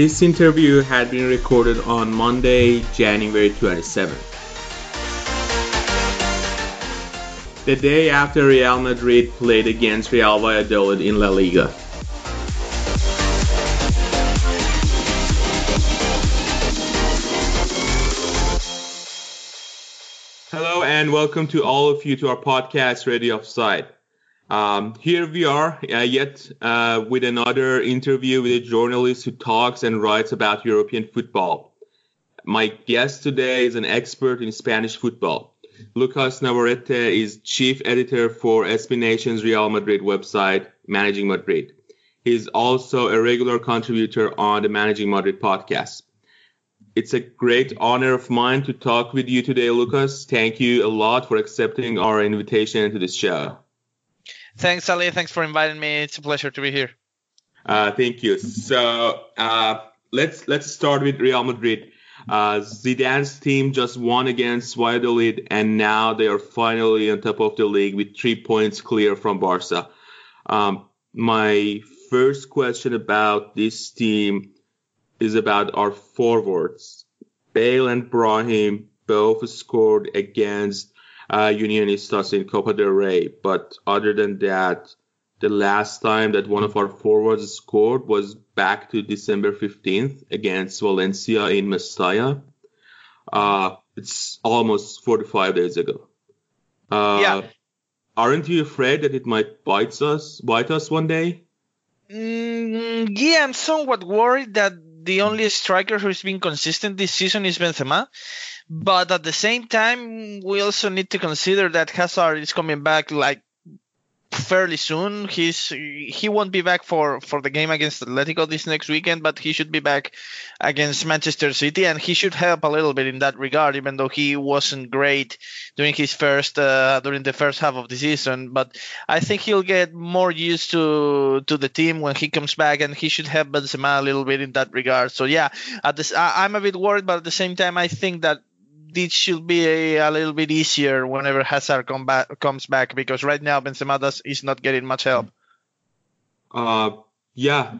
This interview had been recorded on Monday, January 27th. The day after Real Madrid played against Real Valladolid in La Liga. Hello and welcome to all of you to our podcast, Ready Offside. Um, here we are uh, yet uh, with another interview with a journalist who talks and writes about European football. My guest today is an expert in Spanish football. Lucas Navarrete is chief editor for SB Nation's Real Madrid website, Managing Madrid. He's also a regular contributor on the Managing Madrid podcast. It's a great honor of mine to talk with you today, Lucas. Thank you a lot for accepting our invitation to this show. Thanks, Ali. Thanks for inviting me. It's a pleasure to be here. Uh, thank you. So uh, let's let's start with Real Madrid. Uh, Zidane's team just won against Valladolid, and now they are finally on top of the league with three points clear from Barca. Um, my first question about this team is about our forwards. Bale and Brahim both scored against uh, Unionistas in Copa del Rey. But other than that, the last time that one of our forwards scored was back to December 15th against Valencia in Mestalla. Uh, it's almost 45 days ago. Uh, yeah. Aren't you afraid that it might bite us, bite us one day? Mm, yeah, I'm somewhat worried that the only striker who's been consistent this season is Benzema. But at the same time, we also need to consider that Hazard is coming back like fairly soon. He's he won't be back for for the game against Atletico this next weekend, but he should be back against Manchester City, and he should help a little bit in that regard. Even though he wasn't great during his first uh, during the first half of the season, but I think he'll get more used to to the team when he comes back, and he should help Benzema a little bit in that regard. So yeah, at this I, I'm a bit worried, but at the same time, I think that this should be a, a, little bit easier whenever Hazard come back, comes back because right now Benzema does, is not getting much help. Uh, yeah,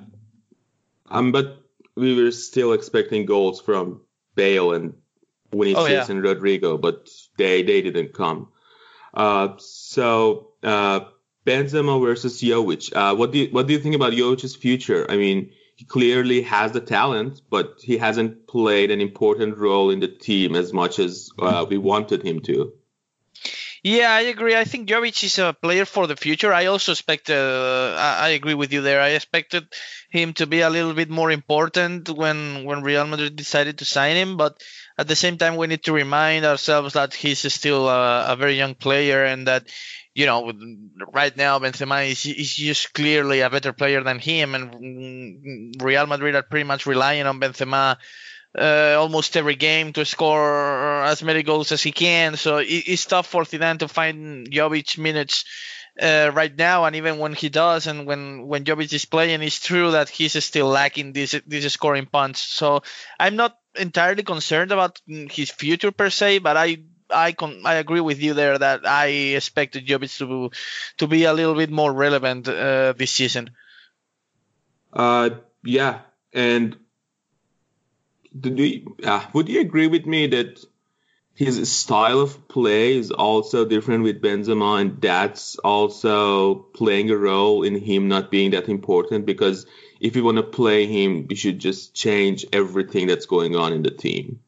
um, but we were still expecting goals from Bale and Vinicius oh, yeah. and Rodrygo, but they they didn't come. Uh, so uh, Benzema versus Jovic. Uh, what do you, what do you think about Jovic's future? I mean, he clearly has the talent, but he hasn't played an important role in the team as much as uh, we wanted him to. Yeah, I agree. I think Jovic is a player for the future. I also expect, uh, I, I agree with you there. I expected him to be a little bit more important when, when Real Madrid decided to sign him, but at the same time, we need to remind ourselves that he's still a, a very young player and that you know, right now Benzema is, is just clearly a better player than him, and Real Madrid are pretty much relying on Benzema uh, almost every game to score as many goals as he can. So it, it's tough for Zidane to find Jovic minutes uh, right now, and even when he does, and when when Jovic is playing, it's true that he's still lacking this this scoring punch. So I'm not entirely concerned about his future per se, but I I con- I agree with you there that I expected Jovic to to be a little bit more relevant uh, this season. Uh, yeah, and do you, uh, would you agree with me that his style of play is also different with Benzema, and that's also playing a role in him not being that important? Because if you want to play him, you should just change everything that's going on in the team.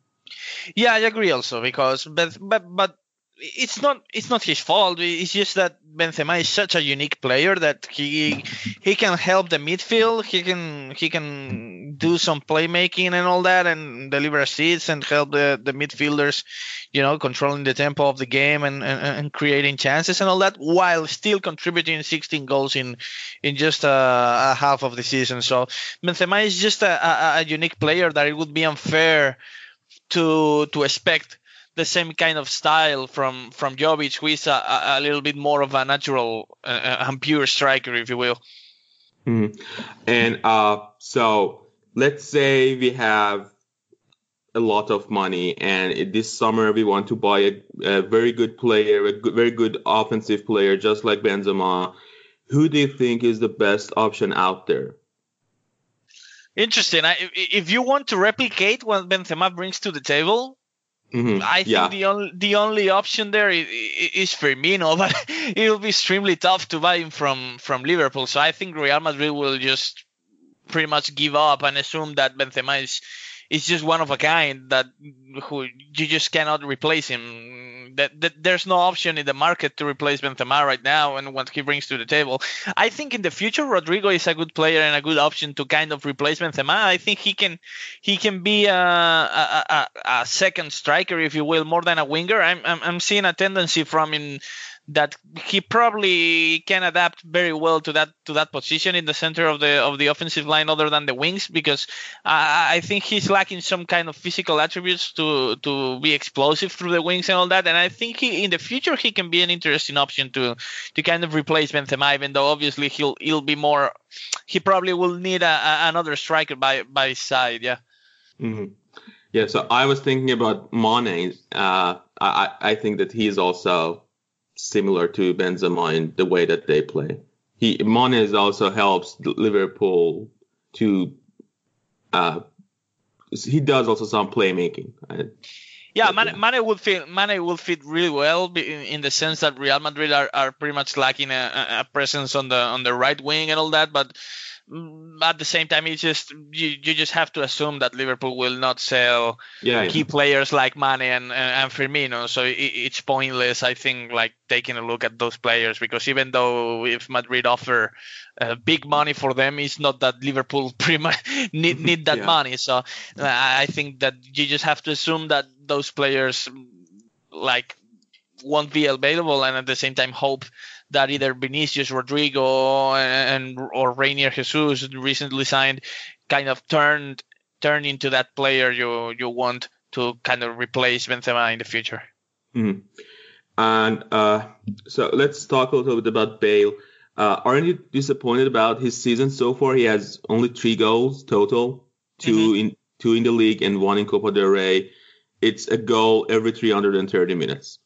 Yeah, I agree also because but but but it's not it's not his fault. It's just that Benzema is such a unique player that he he can help the midfield. He can he can do some playmaking and all that, and deliver assists and help the, the midfielders, you know, controlling the tempo of the game and, and, and creating chances and all that, while still contributing 16 goals in in just a, a half of the season. So Benzema is just a, a, a unique player that it would be unfair to to expect the same kind of style from from Jovic, who is a, a little bit more of a natural uh, uh, and pure striker, if you will. Mm-hmm. And uh, so let's say we have a lot of money, and this summer we want to buy a, a very good player, a good, very good offensive player, just like Benzema. Who do you think is the best option out there? Interesting. I, if you want to replicate what Benzema brings to the table, Mhm. I think yeah. the only the only option there is, is Firmino, but it'll be extremely tough to buy him from from Liverpool. So I think Real Madrid will just pretty much give up and assume that Benzema is is just one of a kind that who you just cannot replace him. That, that there's no option in the market to replace Benzema right now and what he brings to the table. I think in the future Rodrygo is a good player and a good option to kind of replace Benzema. I think he can he can be a, a, a, a second striker, if you will, more than a winger. I'm I'm, I'm seeing a tendency from him that he probably can adapt very well to that to that position in the center of the of the offensive line, other than the wings, because I, I think he's lacking some kind of physical attributes to to be explosive through the wings and all that. And I think he in the future he can be an interesting option to to kind of replace Benzema, even though obviously he'll he'll be more. He probably will need a, a, another striker by by his side. Yeah. hmm Yeah, so I was thinking about Mane. Uh, I, I think that he is also similar to Benzema in the way that they play. He Mane also helps Liverpool to. Uh, he does also some playmaking. Yeah, Mane, would fit. Mane will fit really well in, in the sense that Real Madrid are, are pretty much lacking a, a- presence on the on the right wing and all that. But at the same time, it's just you, you just have to assume that Liverpool will not sell yeah, yeah. key players like Mane and and, Firmino. So it, it's pointless, I think, like taking a look at those players because even though if Madrid offer uh, big money for them, it's not that Liverpool pretty much need need that Yeah. money. So uh, I think that you just have to assume that those players mm, like won't be available, and at the same time hope that either Vinicius Rodrygo and or Reinier Jesus recently signed kind of turned turn into that player you you want to kind of replace Benzema in the future. Mhm. And uh, so let's talk a little bit about Bale. Uh, aren't you disappointed about his season so far? He has only three goals total, 2 in two in the league and one in Copa del Rey. It's a goal every 330 minutes.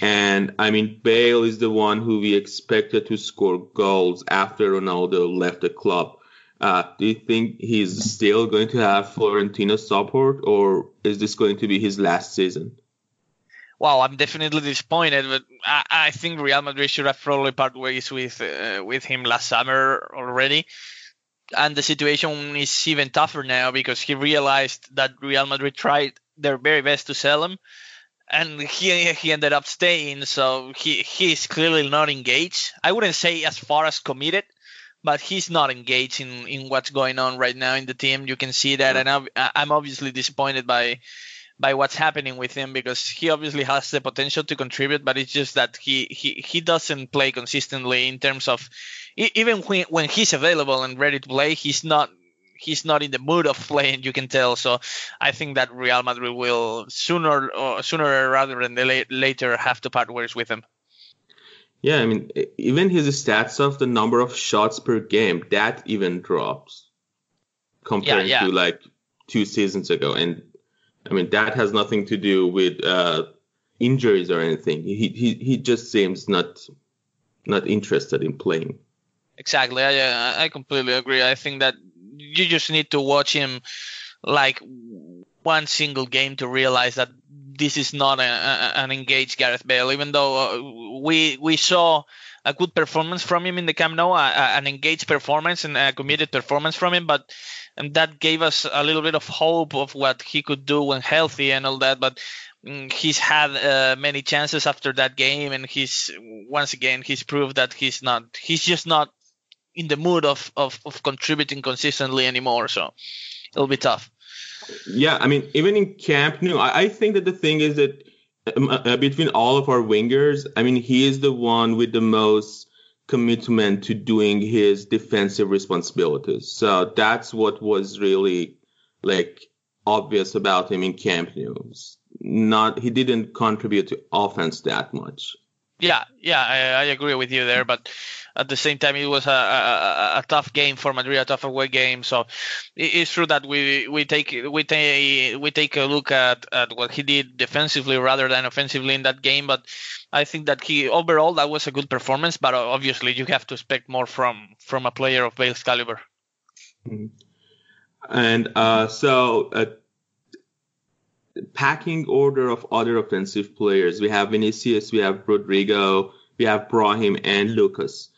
And I mean, Bale is the one who we expected to score goals after Ronaldo left the club. Uh, do you think he's still going to have Florentino's support, or is this going to be his last season? Well, I'm definitely disappointed, but I, I think Real Madrid should have probably part ways with uh, with him last summer already. And the situation is even tougher now because he realized that Real Madrid tried their very best to sell him, and he he ended up staying. So he he's clearly not engaged. I wouldn't say as far as committed, but he's not engaged in, in what's going on right now in the team. You can see that, and I'm, obviously disappointed by by what's happening with him because he obviously has the potential to contribute, but it's just that he he, he doesn't play consistently in terms of even when when he's available and ready to play, he's not he's not in the mood of playing. You can tell. So I think that Real Madrid will sooner or sooner rather than la- later have to part ways with him. Yeah, I mean, even his stats of the number of shots per game, that even drops compared yeah. to like two seasons ago. And I mean, that has nothing to do with uh, injuries or anything. He, he he just seems not not interested in playing. Exactly. I I completely agree. I think that you just need to watch him like one single game to realize that this is not a, a, an engaged Gareth Bale. Even though uh, we we saw a good performance from him in the Camp Nou, a, an engaged performance and a committed performance from him, but and that gave us a little bit of hope of what he could do when healthy and all that. But mm, he's had uh, many chances after that game, and he's once again he's proved that he's not he's just not in the mood of, of, of contributing consistently anymore. So it'll be tough. Yeah, I mean, even in Camp Nou, I, I think that the thing is that um, uh, between all of our wingers, I mean, he is the one with the most commitment to doing his defensive responsibilities. So that's what was really like obvious about him in Camp Nou. Not he didn't contribute to offense that much. Yeah, yeah, I, I agree with you there, but at the same time, it was a, a, a tough game for Madrid, a tough away game. So it, it's true that we we take we take we take a look at, at what he did defensively rather than offensively in that game. But I think that he overall that was a good performance. But obviously, you have to expect more from from a player of Bale's caliber. Mm-hmm. And uh, so, uh, packing order of other offensive players, we have Vinicius, we have Rodrygo, we have Brahim, and Lucas.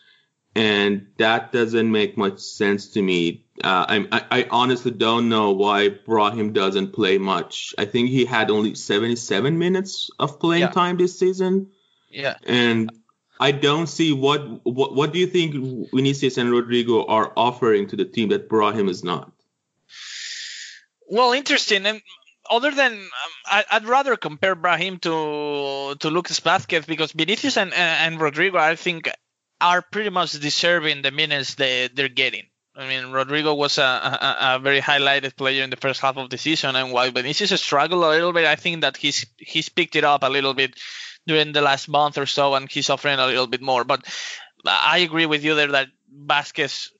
And that doesn't make much sense to me. Uh, I, I honestly don't know why Brahim doesn't play much. I think he had only 77 minutes of playing yeah. time this season. Yeah. And I don't see what, what what do you think Vinicius and Rodrygo are offering to the team that Brahim is not? Well, interesting. And other than um, I, would rather compare Brahim to to Lucas Vázquez because Vinicius and, and, Rodrygo, I think, are pretty much deserving the minutes they they're getting. I mean, Rodrygo was a, a, a, very highlighted player in the first half of the season, and while Vinicius struggled a little bit, I think that he's he's picked it up a little bit during the last month or so, and he's offering a little bit more. But I agree with you there that Vázquez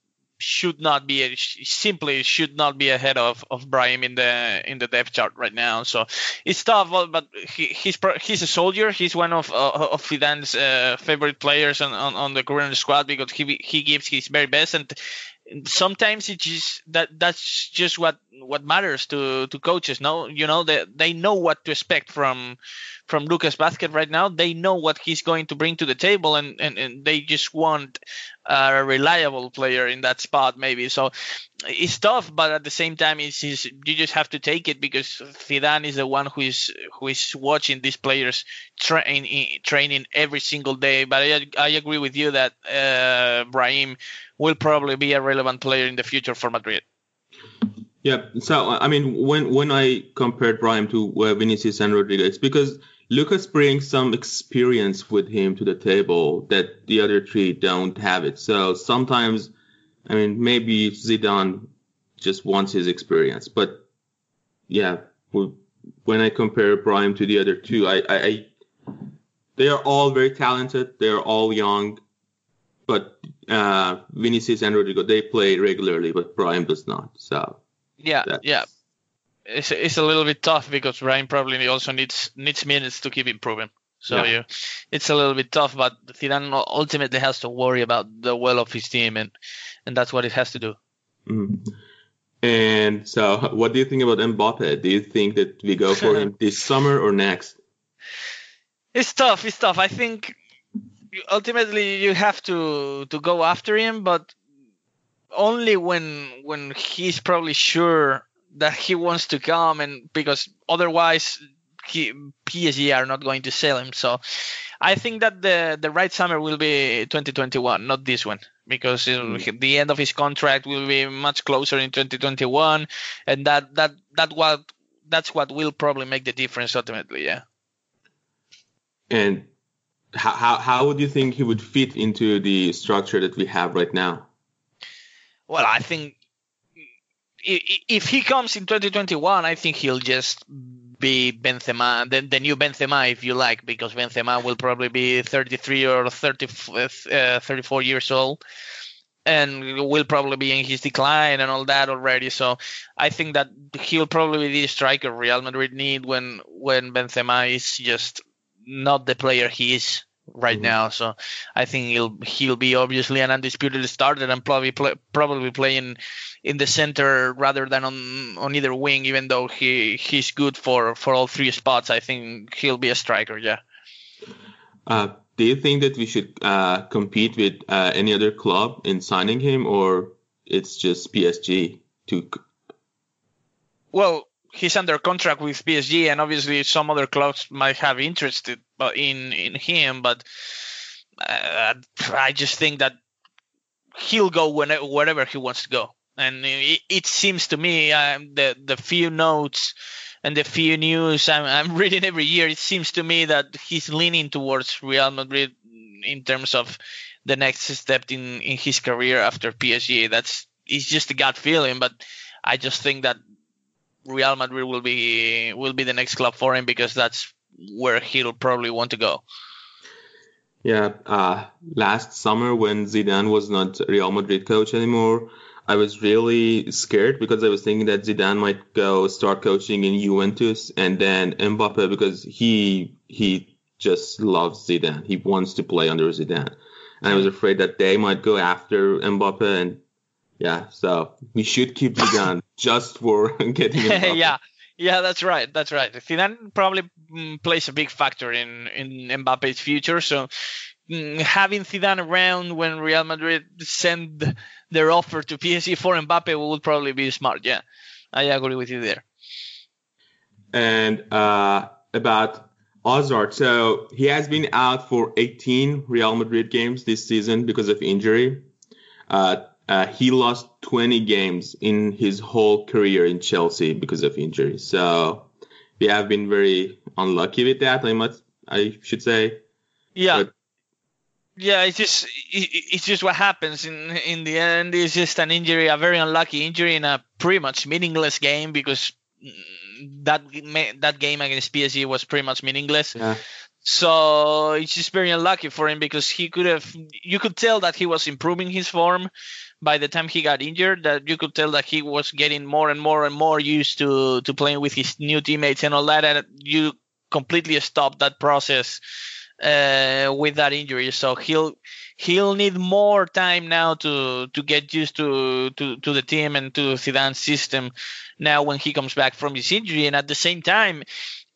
should not be simply should not be ahead of of Brahim in the in the depth chart right now. So it's tough, but he, he's he's a soldier. He's one of uh, of Zidane's uh, favorite players on, on, on the current squad because he he gives his very best and sometimes it's just that that's just what what matters to to coaches no you know they they know what to expect from from Lucas Vázquez right now they know what he's going to bring to the table and and, and they just want a reliable player in that spot maybe so it's tough but at the same time it's, it's you just have to take it because Zidane is the one who is who is watching these players train training every single day but I, I agree with you that uh, Brahim will probably be a relevant player in the future for Madrid. Yeah, so I mean, when when I compared Brahim to uh, Vinicius and Rodriguez, because Lucas brings some experience with him to the table that the other three don't have it. So sometimes, I mean, maybe Zidane just wants his experience, but yeah, when I compare Brahim to the other two, I, I, I they are all very talented. They are all young but uh, Vinicius and Rodrygo they play regularly, but Brahim does not. So yeah, yeah, it's it's a little bit tough because Ryan probably also needs needs minutes to keep improving. So yeah. yeah. it's a little bit tough, but Zidane ultimately has to worry about the well of his team, and and that's what it has to do. Mm. And so, what do you think about Mbappe? Do you think that we go for him this summer or next? It's tough. It's tough. I think ultimately you have to to go after him, but only when when he's probably sure that he wants to come, and because otherwise he, PSG are not going to sell him. So I think that the the right summer will be 2021, not this one, because mm. the end of his contract will be much closer in 2021, and that that that what that's what will probably make the difference ultimately. Yeah. And how, how would you think he would fit into the structure that we have right now? Well, I think if he comes in 2021, I think he'll just be Benzema, the, the new Benzema, if you like, because Benzema will probably be 33 or 30, uh, 34 years old and will probably be in his decline and all that already. So I think that he'll probably be the striker Real Madrid need when when Benzema is just not the player he is right mm-hmm. now. So I think he'll he'll be obviously an undisputed starter and probably play, probably playing in the center rather than on on either wing. Even though he he's good for for all three spots, I think he'll be a striker. Yeah. Uh, do you think that we should uh, compete with uh, any other club in signing him, or it's just PSG to? Well, he's under contract with PSG, and obviously some other clubs might have interest in in him. But uh, I just think that he'll go whenever, wherever he wants to go. And it, it seems to me um, the the few notes and the few news I'm, I'm reading every year, it seems to me that he's leaning towards Real Madrid in terms of the next step in, in his career after PSG. That's it's just a gut feeling, but I just think that Real Madrid will be will be the next club for him because that's where he'll probably want to go. Yeah, uh, last summer when Zidane was not Real Madrid coach anymore, I was really scared because I was thinking that Zidane might go start coaching in Juventus and then Mbappe because he he just loves Zidane. He wants to play under Zidane. And I was afraid that they might go after Mbappe and yeah, so we should keep Zidane just for getting him. yeah, yeah, that's right. That's right. Zidane probably mm, plays a big factor in in Mbappe's future. So mm, having Zidane around when Real Madrid send their offer to PSG for Mbappe would probably be smart. Yeah, I agree with you there. And uh, about Hazard, so he has been out for 18 Real Madrid games this season because of injury. Uh, uh, he lost 20 games in his whole career in Chelsea because of injury. So we have been very unlucky with that. I must, I should say. Yeah. But, yeah, it's just it's just what happens in in the end. It's just an injury, a very unlucky injury in a pretty much meaningless game because that that game against PSG was pretty much meaningless. Yeah. So it's just very unlucky for him because he could have. You could tell that he was improving his form by the time he got injured that you could tell that he was getting more and more and more used to to playing with his new teammates and all that and you completely stopped that process uh, with that injury. So he'll he'll need more time now to to get used to to, to the team and to Zidane's system now when he comes back from his injury. And at the same time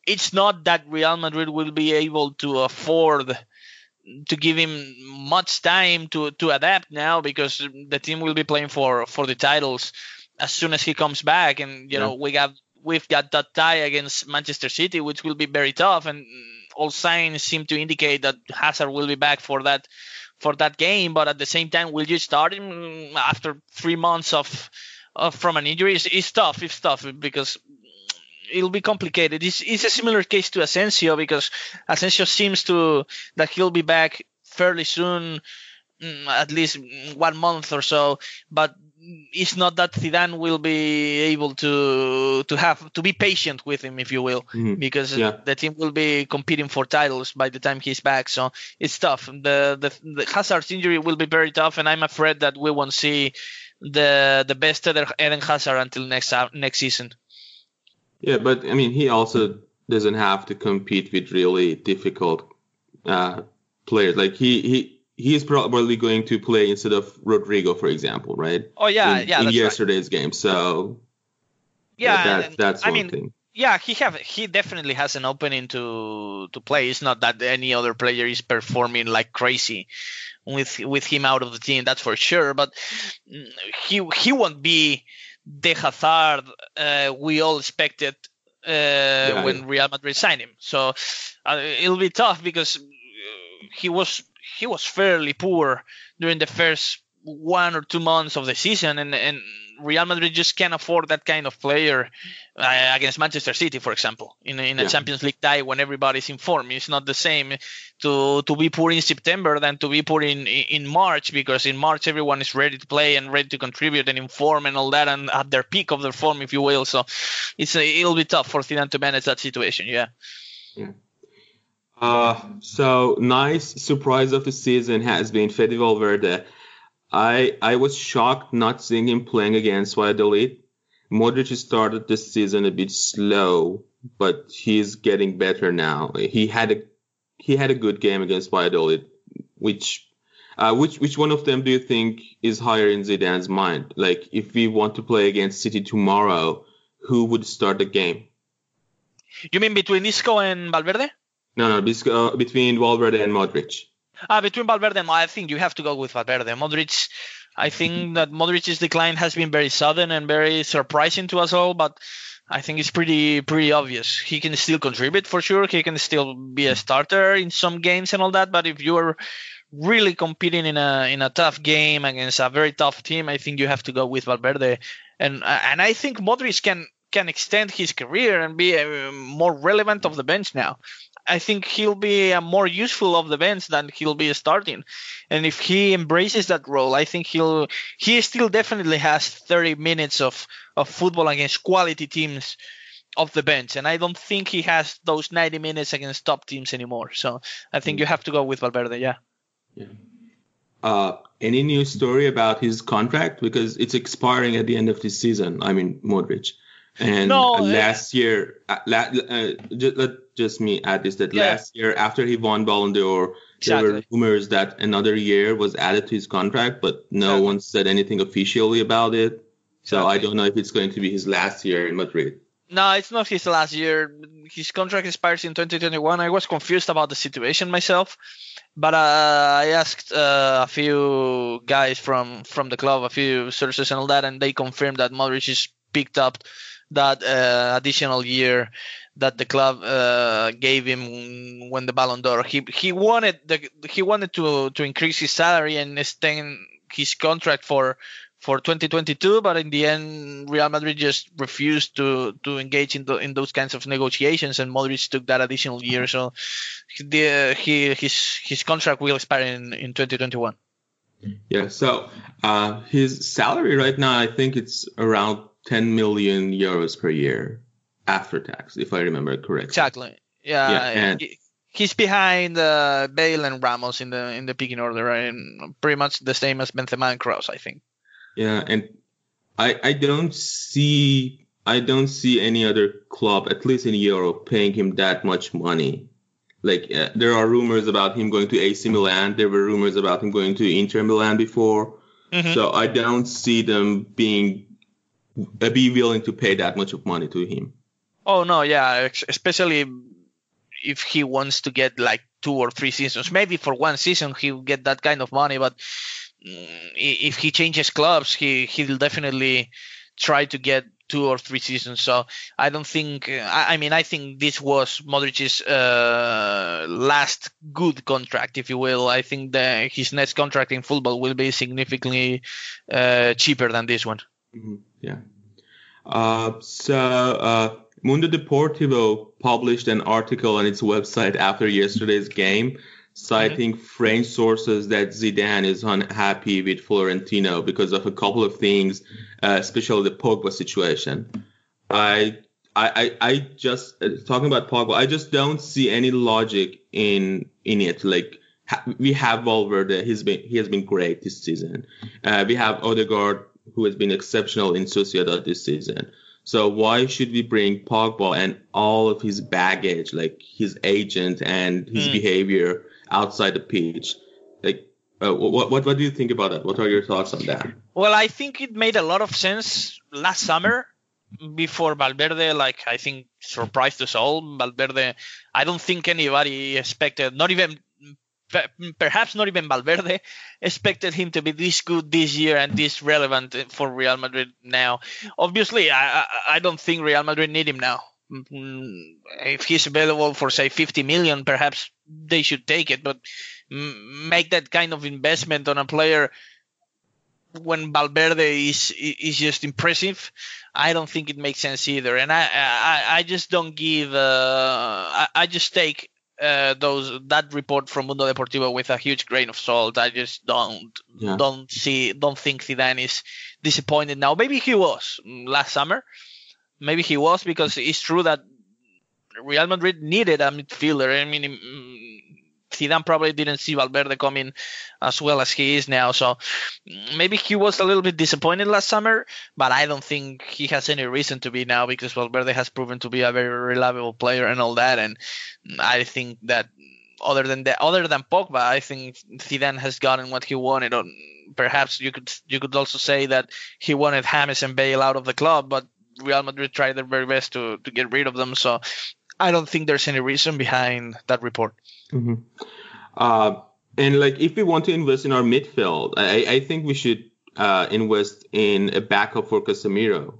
it's not that Real Madrid will be able to afford to give him much time to to adapt now because the team will be playing for for the titles as soon as he comes back. And you yeah. know we got we've got that tie against Manchester City which will be very tough. And all signs seem to indicate that Hazard will be back for that for that game. But at the same time will you start him after 3 months of, of from an injury? It's, it's tough. It's tough because it'll be complicated. It's, it's a similar case to Asensio because Asensio seems to that he'll be back fairly soon, mm, at least one month or so. But it's not that Zidane will be able to to have to be patient with him, if you will, mm-hmm. because yeah. the team will be competing for titles by the time he's back. So it's tough. The, the the Hazard's injury will be very tough, and I'm afraid that we won't see the the best Eden Hazard until next next season. Yeah, but I mean, he also doesn't have to compete with really difficult uh, players. Like he he he's probably going to play instead of Rodrygo, for example, right? Oh yeah, in, yeah. In yesterday's right. game, so yeah, that, and, that's I one mean, thing. Yeah, he have he definitely has an opening to to play. It's not that any other player is performing like crazy with with him out of the team. That's for sure. But he he won't be the Hazard uh, we all expected uh, yeah, when. Real Madrid signed him. So uh, it'll be tough because he was he was fairly poor during the first one or two months of the season, and, and Real Madrid just can't afford that kind of player uh, against Manchester City, for example, in, in a yeah. Champions League tie when everybody's in form. It's not the same to to be poor in September than to be poor in in March because in March everyone is ready to play and ready to contribute and inform and all that and at their peak of their form, if you will. So it's a, it'll be tough for Zidane to manage that situation. Yeah. Yeah. Uh, so nice surprise of the season has been Fede Valverde I I was shocked not seeing him playing against Valladolid. Modric started this season a bit slow, but he's getting better now. He had a he had a good game against Valladolid. Which uh, which which one of them do you think is higher in Zidane's mind? Like if we want to play against City tomorrow, who would start the game? You mean between Isco and Valverde? No, no, uh, between Valverde and Modric. Uh, between Valverde and I think you have to go with Valverde. Modric, I think that Modric's decline has been very sudden and very surprising to us all, but I think it's pretty pretty obvious. He can still contribute for sure. He can still be a starter in some games and all that. But if you are really competing in a in a tough game against a very tough team, I think you have to go with Valverde. And and I think Modric can can extend his career and be uh, more relevant of the bench now. I think he'll be more useful of the bench than he'll be starting. And if he embraces that role, I think he'll he still definitely has 30 minutes of of football against quality teams of the bench, and I don't think he has those 90 minutes against top teams anymore. So I think you have to go with Valverde. Yeah. Yeah. Uh, any new story about his contract because it's expiring at the end of this season? I mean, Modric. And no, uh, last year, uh, uh, just, let just me add this that yeah. last year after he won Ballon d'Or, exactly. there were rumors that another year was added to his contract, but no exactly. one said anything officially about it. So I don't know if it's going to be his last year in Madrid. No, it's not his last year. His contract expires in 2021. I was confused about the situation myself, but uh, I asked uh, a few guys from from the club, a few sources and all that, and they confirmed that Modric is picked up that uh, additional year that the club uh, gave him when the Ballon d'Or. He he wanted the he wanted to to increase his salary and extend his contract for for 2022, but in the end, Real Madrid just refused to to engage in, the, in those kinds of negotiations, and Modric took that additional year. So the, he his his contract will expire in, in 2021. Yeah. So uh, his salary right now, I think it's around 10 million euros per year after tax, if I remember correctly. Exactly. Yeah. yeah and, he's behind uh, Bale and Ramos in the in the picking order, right? And pretty much the same as Benzema and Kroos, I think. Yeah, and I I don't see I don't see any other club, at least in Europe, paying him that much money. Like uh, there are rumors about him going to AC Milan. There were rumors about him going to Inter Milan before. Mm-hmm. So I don't see them being be willing to pay that much of money to him. Oh no, yeah, especially if he wants to get like two or three seasons. Maybe for one season he'll get that kind of money, but Mm, if he changes clubs, he he'll definitely try to get two or three seasons. So I don't think. I, I mean, I think this was Modric's uh, last good contract, if you will. I think that his next contract in football will be significantly uh, cheaper than this one. Mm-hmm. Yeah. Uh, so uh, Mundo Deportivo published an article on its website after yesterday's game citing mm-hmm. French sources that Zidane is unhappy with Florentino because of a couple of things, uh, especially the Pogba situation. I I, I, just uh, talking about Pogba. I just don't see any logic in in it. Like ha, we have Valverde, he's been he has been great this season. Uh, we have Odegaard, who has been exceptional in Sociedad this season. So why should we bring Pogba and all of his baggage, like his agent and his mm. behavior, outside the pitch. Like, uh, what, what what do you think about that? What are your thoughts on that? Well, I think it made a lot of sense last summer before Valverde. Like, I think surprised us all. Valverde, I don't think anybody expected, not even perhaps not even Valverde expected him to be this good this year and this relevant for Real Madrid now. Obviously, I, I don't think Real Madrid need him now. Mm, if he's available for say 50 million, perhaps they should take it. But make that kind of investment on a player when Valverde is is just impressive, I don't think it makes sense either. And I I, I just don't give. Uh, I, I just take uh, those that report from Mundo Deportivo with a huge grain of salt. I just don't yeah. don't see don't think Zidane is disappointed now. Maybe he was last summer, maybe he was because it's true that Real Madrid needed a midfielder. I mean, mm, Zidane probably didn't see Valverde coming as well as he is now, so maybe he was a little bit disappointed last summer. But I don't think he has any reason to be now because Valverde has proven to be a very reliable player and all that. And I think that other than that, other than Pogba, I think Zidane has gotten what he wanted. Or Perhaps you could you could also say that he wanted James and Bale out of the club, but Real Madrid tried their very best to to get rid of them. So I don't think there's any reason behind that report. Mm-hmm. Uh, and like, if we want to invest in our midfield, I, I think we should uh, invest in a backup for Casemiro,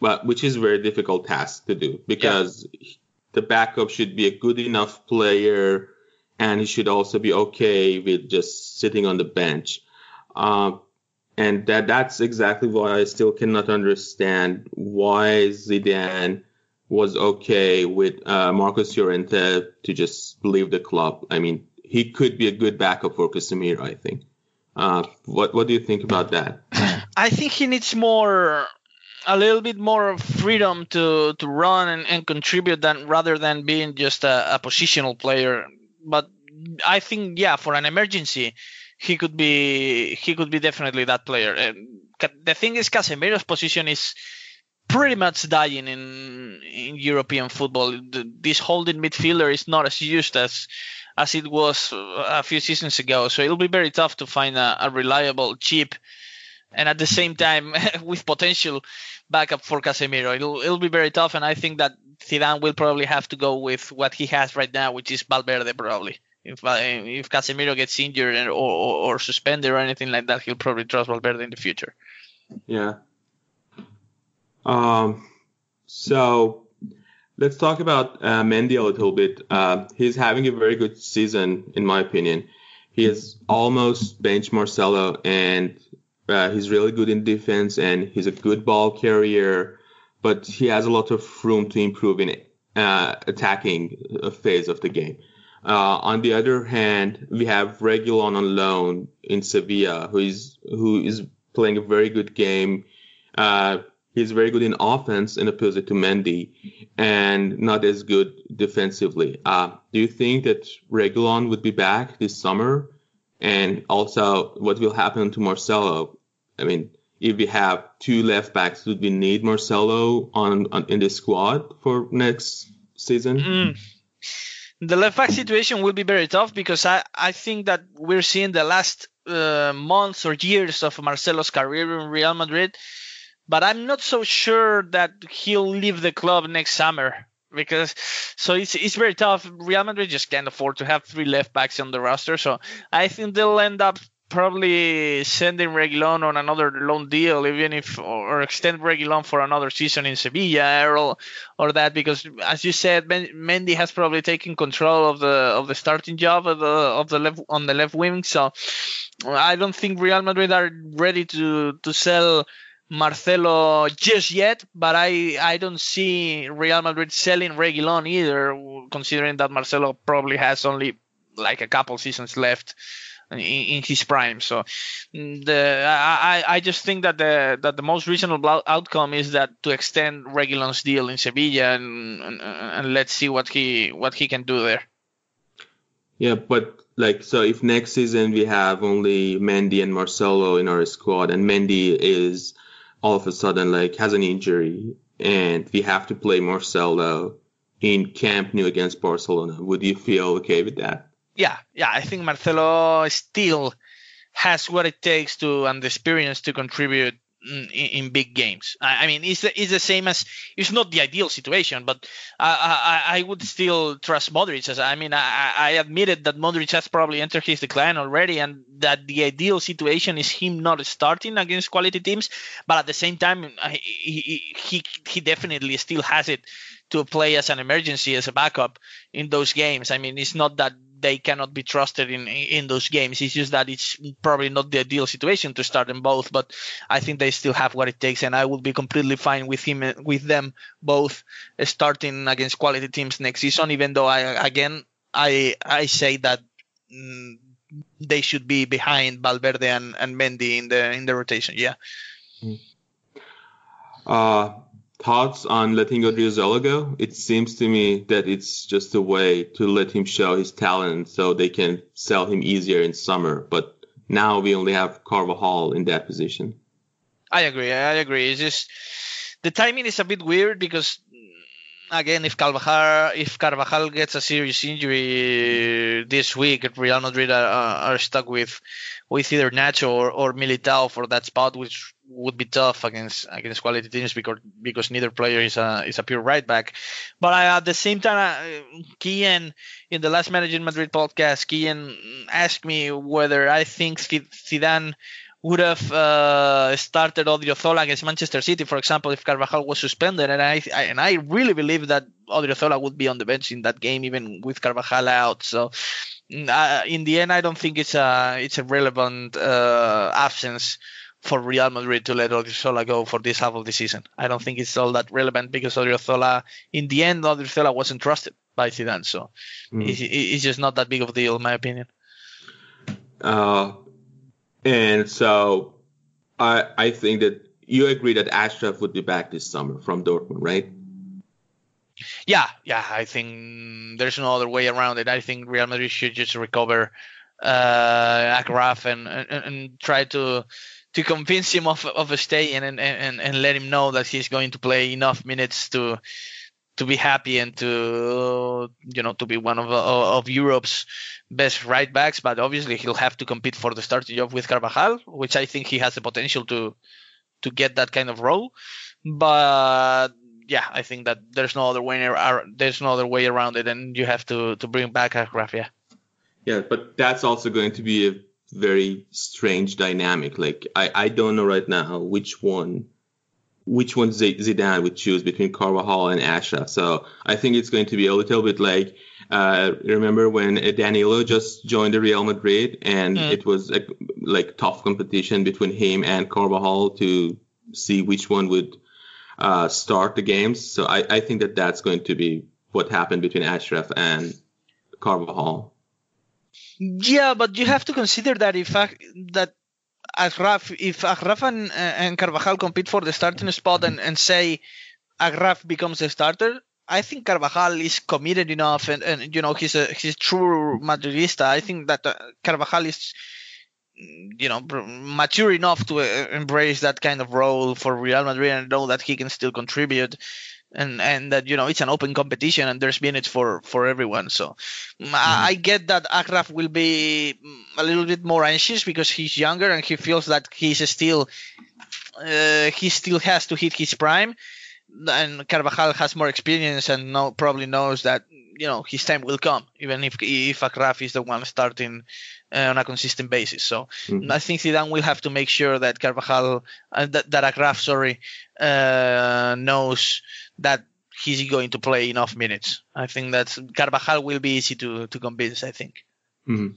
but which is a very difficult task to do because yeah. the backup should be a good enough player, and he should also be okay with just sitting on the bench. Uh, and that that's exactly why I still cannot understand why Zidane was okay with uh, Marcos Llorente to just leave the club. I mean, he could be a good backup for Casemiro, I think. Uh, what what do you think about that? I think he needs more, a little bit more freedom to to run and, and contribute than rather than being just a, a positional player. But I think yeah, for an emergency, he could be he could be definitely that player. And the thing is, Casemiro's position is pretty much dying in in European football. This holding midfielder is not as used as as it was a few seasons ago. So it'll be very tough to find a, a reliable, cheap and at the same time with potential backup for Casemiro. It'll it'll be very tough, and I think that Zidane will probably have to go with what he has right now, which is Valverde probably. If uh, if Casemiro gets injured or, or, or suspended or anything like that, he'll probably trust Valverde in the future. Yeah. Um. So let's talk about uh, Mendy a little bit. Uh, he's having a very good season, in my opinion. He is almost bench Marcelo, and uh, he's really good in defense, and he's a good ball carrier. But he has a lot of room to improve in uh, attacking phase of the game. Uh, on the other hand, we have Reguilon on loan in Sevilla, who is who is playing a very good game. Uh, he's very good in offense in opposite to Mendy, and not as good defensively. Uh, do you think that Reguilon would be back this summer? And also, what will happen to Marcelo? I mean, if we have two left backs, would we need Marcelo on, on in the squad for next season? Mm. The left back situation will be very tough because I, I think that we're seeing the last uh, months or years of Marcelo's career in Real Madrid but I'm not so sure that he'll leave the club next summer because so it's it's very tough. Real Madrid just can't afford to have three left backs on the roster, so I think they'll end up probably sending Reguilon on another loan deal, even if or extend Reguilon for another season in Sevilla or or that because as you said, Mendy has probably taken control of the of the starting job of the of the left on the left wing, so I don't think Real Madrid are ready to to sell Marcelo just yet, but I, I don't see Real Madrid selling Reguilon either, considering that Marcelo probably has only like a couple seasons left in, in his prime. So mm, the I, I just think that the that the most reasonable outcome is that to extend Reguilon's deal in Sevilla and, and, and let's see what he what he can do there. Yeah, but like so if next season we have only Mendy and Marcelo in our squad and Mendy is all of a sudden like has an injury and we have to play Marcelo in Camp Nou against Barcelona, would you feel okay with that? Yeah, yeah, I think Marcelo still has what it takes to and the experience to contribute in, in big games. I, I, mean, it's it's the same as it's not the ideal situation, but I, I, I would still trust Modric. As I mean, I, I admitted that Modric has probably entered his decline already, and that the ideal situation is him not starting against quality teams. But at the same time, he he, he definitely still has it to play as an emergency as a backup in those games. I mean, it's not that they cannot be trusted in in those games. It's just that it's probably not the ideal situation to start them both, but I think they still have what it takes, and I will be completely fine with him with them both starting against quality teams next season. Even though I again I I say that. Mm, they should be behind Valverde and, and Mendy in the in the rotation. Yeah. Uh, thoughts on letting Odriozola go? It seems to me that it's just a way to let him show his talent so they can sell him easier in summer. But now we only have Carvajal in that position. I agree. I agree. It's just the timing is a bit weird because again, if Carvajal if Carvajal gets a serious injury this week, Real Madrid are, are stuck with with either Nacho or, or Militao for that spot, which would be tough against against quality teams because because neither player is a is a pure right back. But I, at the same time, uh, Kiyan in the last Managing Madrid podcast, Kiyan asked me whether I think Zidane would have uh, started Odriozola against Manchester City, for example, if Carvajal was suspended, and I, I, and I really believe that Odriozola would be on the bench in that game, even with Carvajal out. So, mm, uh, in the end, I don't think it's a it's a relevant uh, absence for Real Madrid to let Odriozola go for this half of the season. I don't think it's all that relevant because Odriozola, in the end, Odriozola wasn't trusted by Zidane, so mm. it's, it's, just not that big of a deal, in my opinion. Uh, and so I I think that you agree that Achraf would be back this summer from Dortmund, right? Yeah, yeah. I think there's no other way around it. I think Real Madrid should just recover uh, Achraf and, and, and try to to convince him of of staying and, and and let him know that he's going to play enough minutes to to be happy and to you know to be one of uh, of Europe's best right backs. But obviously he'll have to compete for the starting job with Carvajal, which I think he has the potential to to get that kind of role. But yeah, I think that there's no other way there's no other way around it, and you have to to bring back Achraf. Yeah. Yeah, but that's also going to be a very strange dynamic. Like I I don't know right now which one which one Zidane would choose between Carvajal and Achraf. So I think it's going to be a little bit like uh, remember when Danilo just joined the Real Madrid and mm. it was like, like tough competition between him and Carvajal to see which one would uh, start the games. So I, I think that that's going to be what happened between Achraf and Carvajal. Yeah, but you have to consider that if I, that Achraf, if Achraf and, and Carvajal compete for the starting spot and, and say Achraf becomes the starter, I think Carvajal is committed enough and, and you know he's a he's a true Madridista. I think that uh, Carvajal is you know mature enough to uh, embrace that kind of role for Real Madrid and know that he can still contribute and and that you know it's an open competition and there's minutes for for everyone. So mm. I, I, get that Achraf will be a little bit more anxious because he's younger and he feels that he's still uh, he still has to hit his prime. And Carvajal has more experience and know, probably knows that you know his time will come, even if if Achraf is the one starting uh, on a consistent basis. So mm-hmm. I think Zidane will have to make sure that Carvajal, uh, that, that Achraf, sorry, uh, knows that he's going to play enough minutes. I think that Carvajal will be easy to, to convince. I think. Mm-hmm.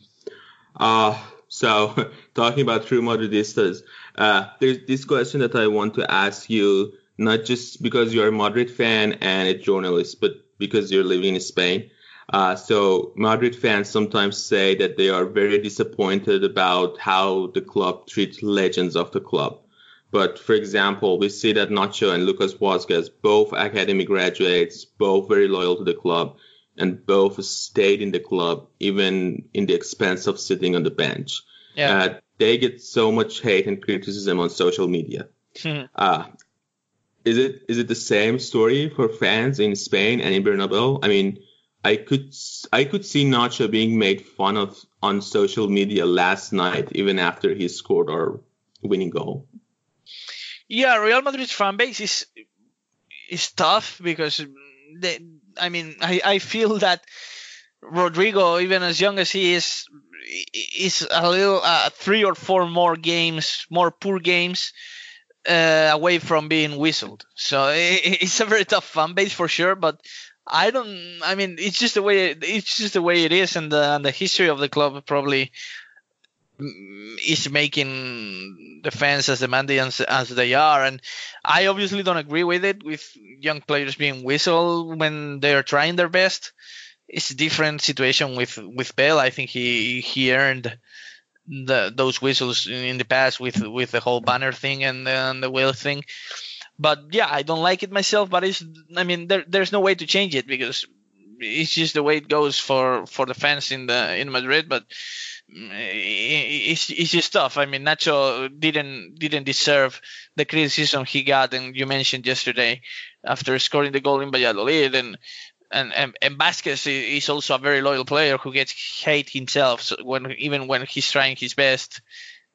Uh, so talking about true Madridistas, uh, there's this question that I want to ask you, not just because you're a Madrid fan and a journalist, but because you're living in Spain. Uh, so Madrid fans sometimes say that they are very disappointed about how the club treats legends of the club. But for example, we see that Nacho and Lucas Vázquez, both academy graduates, both very loyal to the club, and both stayed in the club even in the expense of sitting on the bench. Yeah. Uh, they get so much hate and criticism on social media. Hmm. Uh, is it is it the same story for fans in Spain and in Bernabeu? I mean, I could I could see Nacho being made fun of on social media last night, even after he scored our winning goal. Yeah, Real Madrid's fan base is is tough because they, I mean, I, I feel that Rodrygo, even as young as he is, is a little uh, three or four more games, more poor games uh, away from being whistled. So it, it's a very tough fan base for sure. But I don't. I mean, it's just the way it's just the way it is, and the and the history of the club probably is making the fans as demanding as, as they are. And I obviously don't agree with it, with young players being whistled when they're trying their best. It's a different situation with with Bale. I think he he earned the those whistles in the past with with the whole banner thing and, and the wheel thing. But yeah, I don't like it myself. But it's I mean there there's no way to change it because it's just the way it goes for for the fans in the in Madrid. But it's, it's just tough. I mean, Nacho didn't didn't deserve the criticism he got, and you mentioned yesterday after scoring the goal in Valladolid, and and and, and Vázquez is also a very loyal player who gets hate himself so when even when he's trying his best.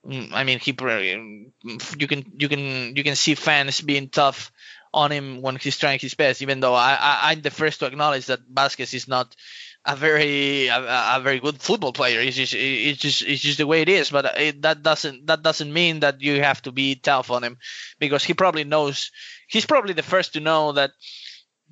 Mm, I mean, he you can you can you can see fans being tough on him when he's trying his best. Even though I, I'm the first to acknowledge that Vasquez is not a very a, a, very good football player. It's just it's just it's just the way it is. But it, that doesn't that doesn't mean that you have to be tough on him because he probably knows. He's probably the first to know that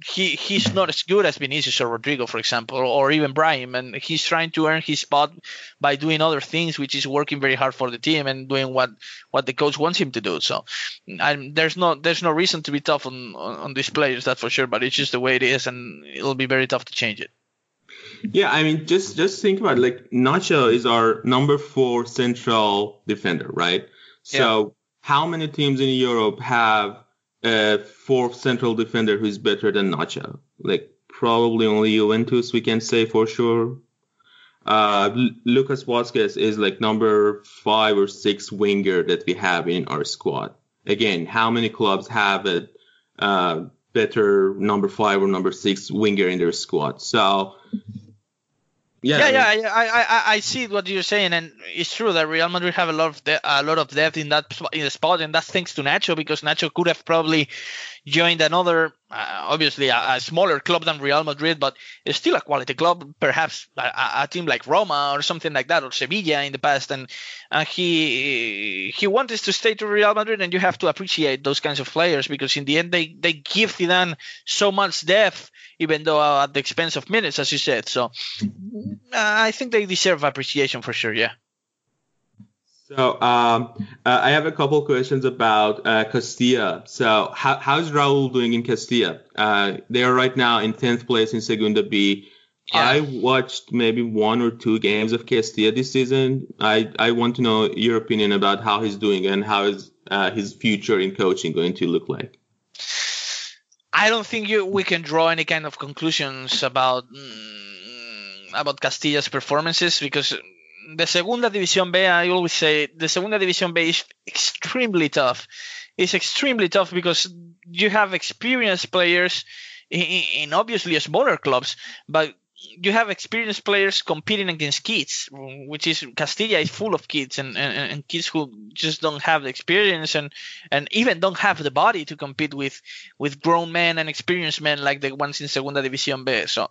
he he's not as good as Vinicius or Rodrygo, for example, or, even Brahim, and he's trying to earn his spot by doing other things, which is working very hard for the team and doing what what the coach wants him to do. So, I'm, there's no there's no reason to be tough on, on on these players, that's for sure. But it's just the way it is, and it'll be very tough to change it. Yeah, I mean, just just think about it. like Nacho is our number four central defender, right? So yeah. how many teams in Europe have a fourth central defender who's better than Nacho? Like probably only Juventus, we can say for sure. Uh, Lucas Vázquez is like number five or six winger that we have in our squad. Again, how many clubs have a uh, better number five or number six winger in their squad. So yeah, yeah, yeah. I, I, I see what you're saying, and it's true that Real Madrid have a lot of de- a lot of depth in that in the spot, and that's thanks to Nacho because Nacho could have probably joined another, uh, obviously a, a, smaller club than Real Madrid, but it's still a quality club. Perhaps a, a, team like Roma or something like that, or Sevilla in the past, and and he he wanted to stay to Real Madrid, and you have to appreciate those kinds of players because in the end they they give Zidane so much depth even though at the expense of minutes, as you said. So uh, I think they deserve appreciation for sure. Yeah. So um, uh, I have a couple questions about uh, Castilla. So how, how's Raul doing in Castilla? Uh, they are right now in 10th place in Segunda B. Yeah. I watched maybe one or two games of Castilla this season. I, I want to know your opinion about how he's doing and how is uh, his future in coaching going to look like. I don't think you, we can draw any kind of conclusions about mm, about Castilla's performances because the Segunda División B, I always say the Segunda División B is extremely tough. It's extremely tough because you have experienced players in, in obviously smaller clubs, but you have experienced players competing against kids, which is Castilla is full of kids and, and, and, kids who just don't have the experience and, and even don't have the body to compete with with grown men and experienced men like the ones in Segunda División B. So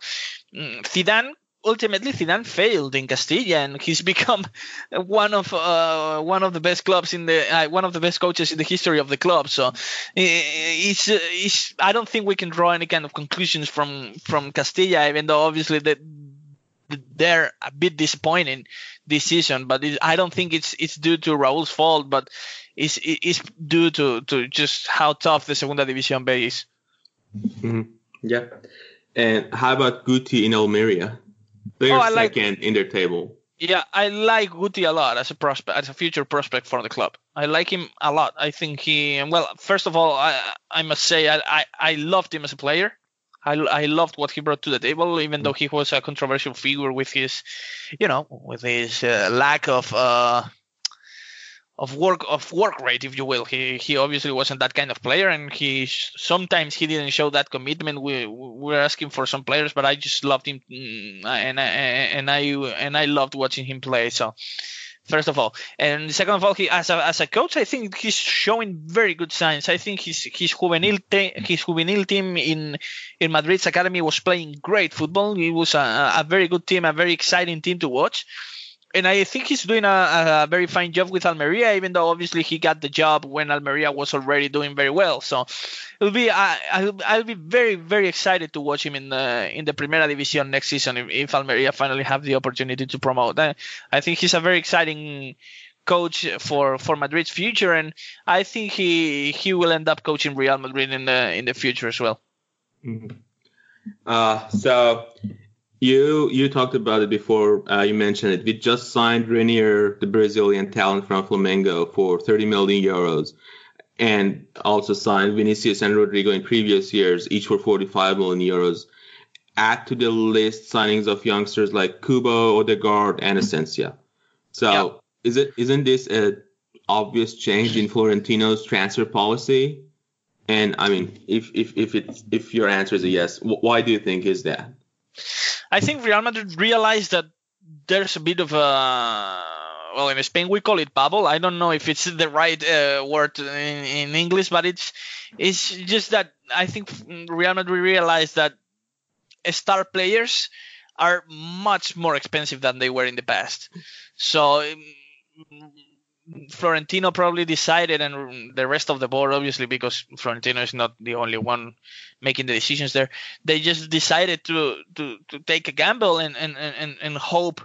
mm, Zidane ultimately Zidane failed in Castilla, and he's become one of uh, one of the best clubs in the uh, one of the best coaches in the history of the club. So it's, it's I don't think we can draw any kind of conclusions from from Castilla, even though obviously that they're a bit disappointing this season. But it, I don't think it's it's due to Raul's fault, but it's it's due to to just how tough the Segunda División B is. Mm-hmm. Yeah. And how about Guti in Almeria? They're oh, second like, in their table. Yeah, I like Guti a lot as a prospect, as a future prospect for the club. I like him a lot. I think he, well, first of all, I, I must say I, I, I loved him as a player. I, I loved what he brought to the table, even though he was a controversial figure with his, you know, with his uh, lack of uh, of work of work rate, if you will. He he obviously wasn't that kind of player, and he sometimes he didn't show that commitment. We we're asking for some players, but I just loved him, mm, and I and I and I loved watching him play. So. First of all, and second of all, he as a as a coach, I think he's showing very good signs. I think his his juvenil te- his juvenil team in in Madrid's academy was playing great football. It was a, a very good team, a very exciting team to watch and I think he's doing a, a, very fine job with Almeria, even though obviously he got the job when Almeria was already doing very well. So it'll be I, I'll, I'll be very very excited to watch him in the in the Primera División next season if, if Almeria finally have the opportunity to promote. I, I think he's a very exciting coach for for Madrid's future, and I think he he will end up coaching Real Madrid in the in the future as well. Mm-hmm. Uh, so you you talked about it before. Uh, you mentioned it. We just signed Reinier, the Brazilian talent from Flamengo, for 30 million euros, and also signed Vinicius and Rodrygo in previous years, each for 45 million euros. Add to the list signings of youngsters like Kubo, Odegaard, and Asensio. So yeah. is it isn't this a obvious change in Florentino's transfer policy? And I mean, if if if it's if your answer is a yes, why do you think is that? I think Real Madrid realized that there's a bit of a well in Spain we call it bubble. I don't know if it's the right uh, word in, in, English, but it's it's just that I think Real Madrid realized that star players are much more expensive than they were in the past. So Florentino probably decided, and the rest of the board, obviously, because Florentino is not the only one making the decisions there. They just decided to to, to take a gamble and, and, and, and hope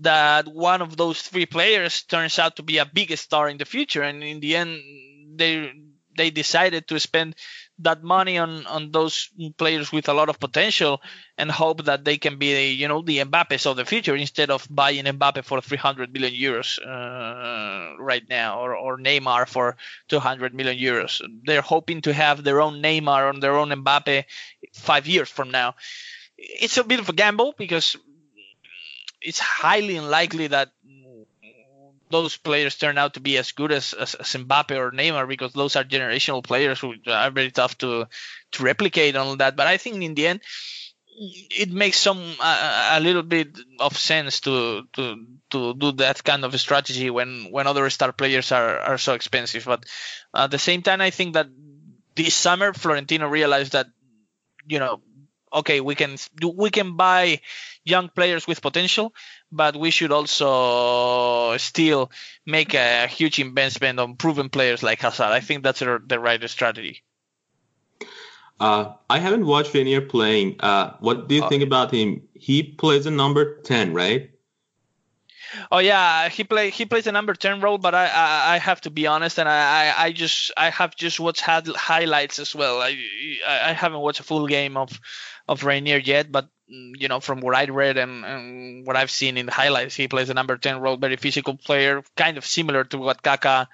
that one of those three players turns out to be a big star in the future. And in the end, they they decided to spend that money on on those players with a lot of potential and hope that they can be you know the Mbappes of the future instead of buying Mbappe for 300 million euros uh, right now or, or Neymar for 200 million euros. They're hoping to have their own Neymar or their own Mbappe five years from now. It's a bit of a gamble because it's highly unlikely that those players turn out to be as good as, as, as Mbappe or Neymar because those are generational players who are very tough to to replicate on that. But I think in the end, it makes some uh, a little bit of sense to to to do that kind of strategy when when other star players are are so expensive. But at the same time, I think that this summer Florentino realized that you know okay we can do we can buy young players with potential but we should also still make a huge investment on proven players like Hazard. I think that's the right strategy. Uh, I haven't watched Reinier playing. Uh, what do you uh, think about him? He plays a number ten, right? Oh yeah, he play he plays a number ten role, but I I, I have to be honest, and I, I, I just I have just watched had highlights as well. I I haven't watched a full game of of Reinier yet, but mm, you know from what I read and, and what I've seen in the highlights, he plays a number ten role, very physical player, kind of similar to what Kaká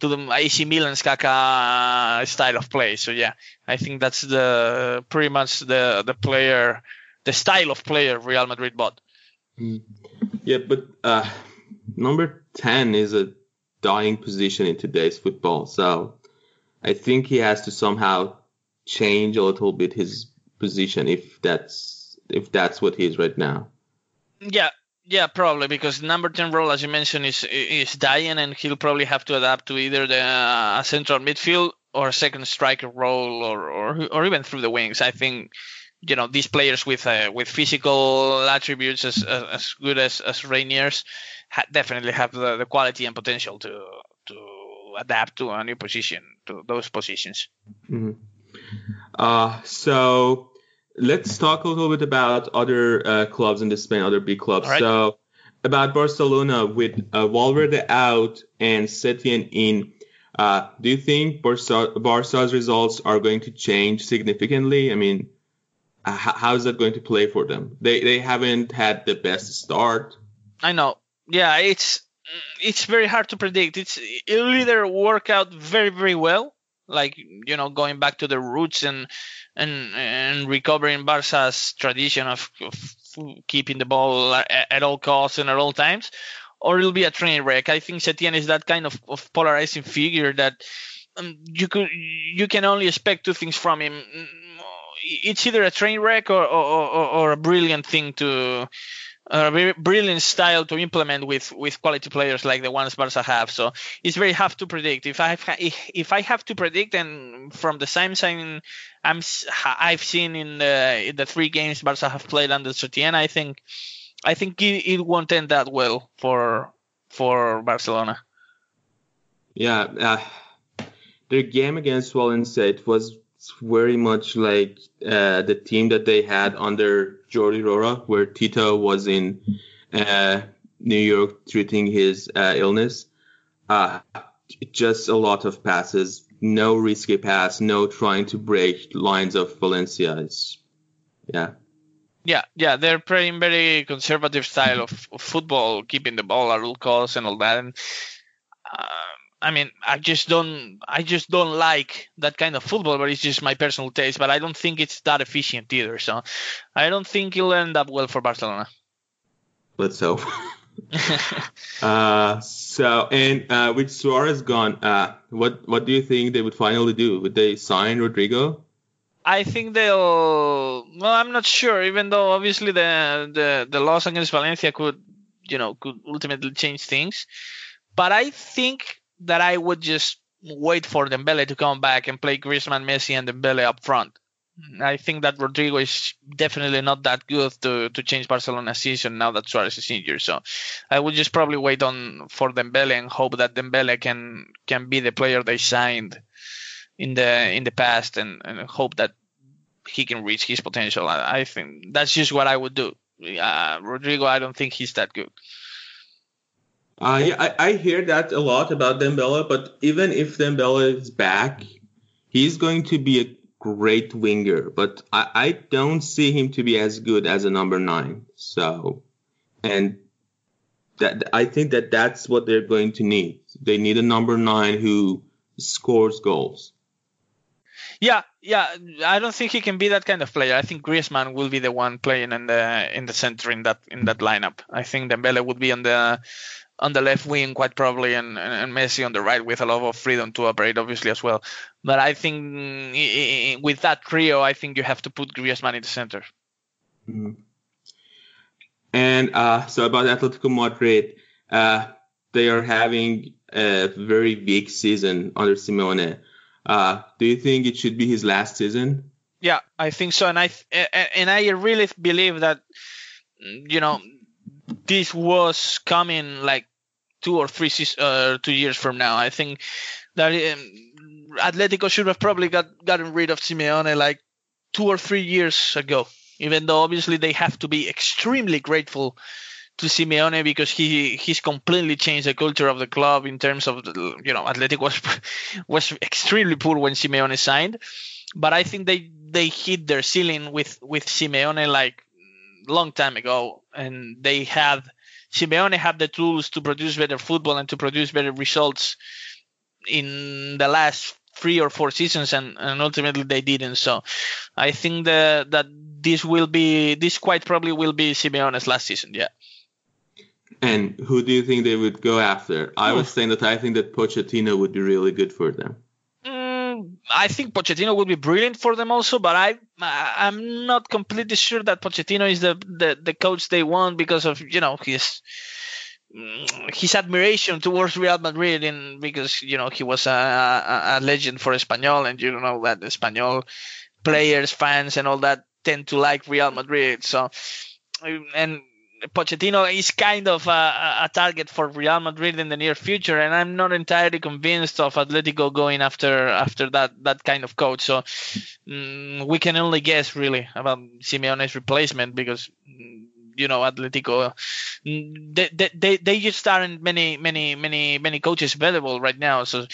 to the AC Milan's Kaká style of play. So yeah, I think that's the pretty much the the player, the style of player Real Madrid bought. Mm. Yeah, but uh, number ten is a dying position in today's football. So I think he has to somehow change a little bit his position if that's if that's what he is right now. Yeah, yeah, probably because number ten role, as you mentioned, is is dying, and he'll probably have to adapt to either the uh, central midfield or second striker role, or, or or even through the wings. I think you know these players with uh, with physical attributes as as good as as Reinier's ha- definitely have the, the quality and potential to to adapt to a new position to those positions. Mm-hmm. Uh, so let's talk a little bit about other uh, clubs in Spain, other big clubs. Right. So about Barcelona with uh, Valverde out and Setien in. Uh, do you think Barca, Barca's results are going to change significantly? I mean, uh, how is that going to play for them? They they haven't had the best start. I know. Yeah, it's it's very hard to predict. It's it'll either work out very very well, like you know going back to the roots and and and recovering Barca's tradition of, of keeping the ball at, at, all costs and at all times, or it'll be a train wreck. I think Setien is that kind of, of polarizing figure that um, you could you can only expect two things from him. It's either a train wreck or or, or, a brilliant thing to a brilliant style to implement with with quality players like the ones Barca have. So it's very hard to predict. If I have, if, I have to predict, and from the same sign I'm I've seen in the in the three games Barca have played under Setien, I think I think it, it won't end that well for for Barcelona. Yeah, uh, their game against Valencia it was very much like uh, the team that they had under Jordi Roura, where Tito was in uh, New York treating his uh, illness. Uh, just a lot of passes, no risky pass, no trying to break lines of Valencia. It's, yeah. Yeah, yeah, they're playing very conservative style of, of, football, keeping the ball at all costs and all that. And uh, I mean, I just don't, I just don't like that kind of football, but it's just my personal taste. But I don't think it's that efficient either. So I don't think it'll end up well for Barcelona. Let's hope. uh, so and uh, with Suarez gone, uh, what what do you think they would finally do? Would they sign Rodrigo? I think they'll. Well, I'm not sure. Even though obviously the the the loss against Valencia could, you know, could ultimately change things, but I think that I would just wait for Dembele to come back and play Griezmann, Messi, and Dembele up front. I think that Rodrigo is definitely not that good to, to change Barcelona's season now that Suarez is injured. So I would just probably wait on for Dembele and hope that Dembele can can be the player they signed in the in the past and, and hope that he can reach his potential. I, I think that's just what I would do. Uh, Rodrigo, I don't think he's that good. Uh, yeah, I, I hear that a lot about Dembele, but even if Dembele is back, he's going to be a great winger, but I, I don't see him to be as good as a number nine. So, and that I think that that's what they're going to need. They need a number nine who scores goals. Yeah, yeah. I don't think he can be that kind of player. I think Griezmann will be the one playing in the in the center in that in that lineup. I think Dembele would be on the on the left wing quite probably, and, and Messi on the right with a lot of freedom to operate obviously as well. But I think with that trio, I think you have to put Griezmann in the center. Mm-hmm. And uh, so about Atletico Madrid, uh, they are having a very weak season under Simeone. Uh, do you think it should be his last season? Yeah, I think so, and I and I really believe that you know this was coming like two or three uh, two years from now. I think that um, Atletico should have probably got gotten rid of Simeone like two or three years ago. Even though obviously they have to be extremely grateful to Simeone because he he's completely changed the culture of the club in terms of you know Athletic was was extremely poor when Simeone signed, but I think they they hit their ceiling with with Simeone like long time ago, and they had Simeone had the tools to produce better football and to produce better results in the last three or four seasons, and, and ultimately they didn't. So I think that that this will be this quite probably will be Simeone's last season. Yeah. And who do you think they would go after? I was saying that I think that Pochettino would be really good for them. I think Pochettino would be brilliant for them also, but I I'm not completely sure that Pochettino is the, the, the coach they want because of you know his mm, his admiration towards Real Madrid and because you know he was a, a, a legend for Espanyol and you know that Espanyol players, fans, and all that tend to like Real Madrid. So and Pochettino is kind of a, a, target for Real Madrid in the near future, and I'm not entirely convinced of Atletico going after after that that kind of coach. So mm, we can only guess really about Simeone's replacement because you know Atletico mm, they, they they just aren't many many many many coaches available right now. So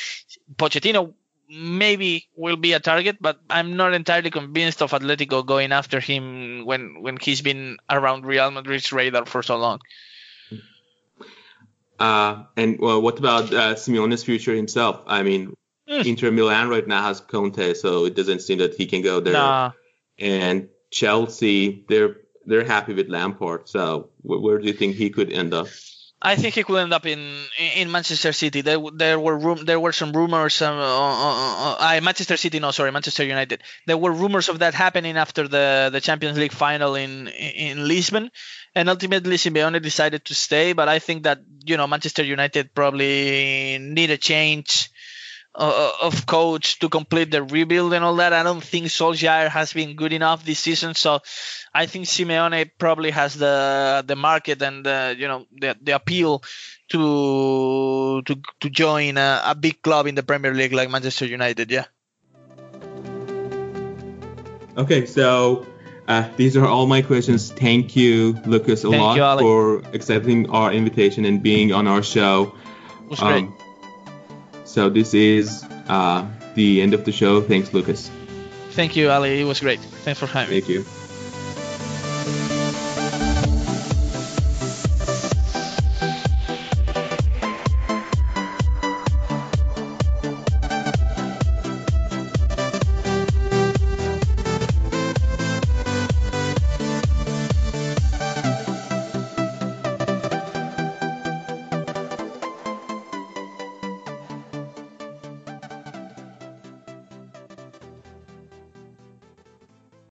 Pochettino maybe will be a target, but I'm not entirely convinced of Atletico going after him when when he's been around Real Madrid's radar for so long. Uh, and well, what about uh, Simeone's future himself? I mean, mm. Inter Milan right now has Conte, so it doesn't seem that he can go there. Nah. And Chelsea, they're they're happy with Lampard. So where do you think he could end up? I think he could end up in in Manchester City. There, there were room, there were some rumors. Um, uh, uh, uh, Manchester City, no, sorry, Manchester United. There were rumors of that happening after the the Champions League final in in Lisbon, and ultimately Simeone decided to stay. But I think that you know Manchester United probably need a change uh, of coach to complete the rebuild and all that. I don't think Solskjaer has been good enough this season, so I think Simeone probably has the the market and the, you know the the appeal to to to join a, a big club in the Premier League like Manchester United. Yeah. Okay, so uh, these are all my questions. Thank you, Lucas, a Thank lot you, for accepting our invitation and being on our show. It was um, great. So this is uh, the end of the show. Thanks, Lucas. Thank you, Ali. It was great. Thanks for having me. Thank you.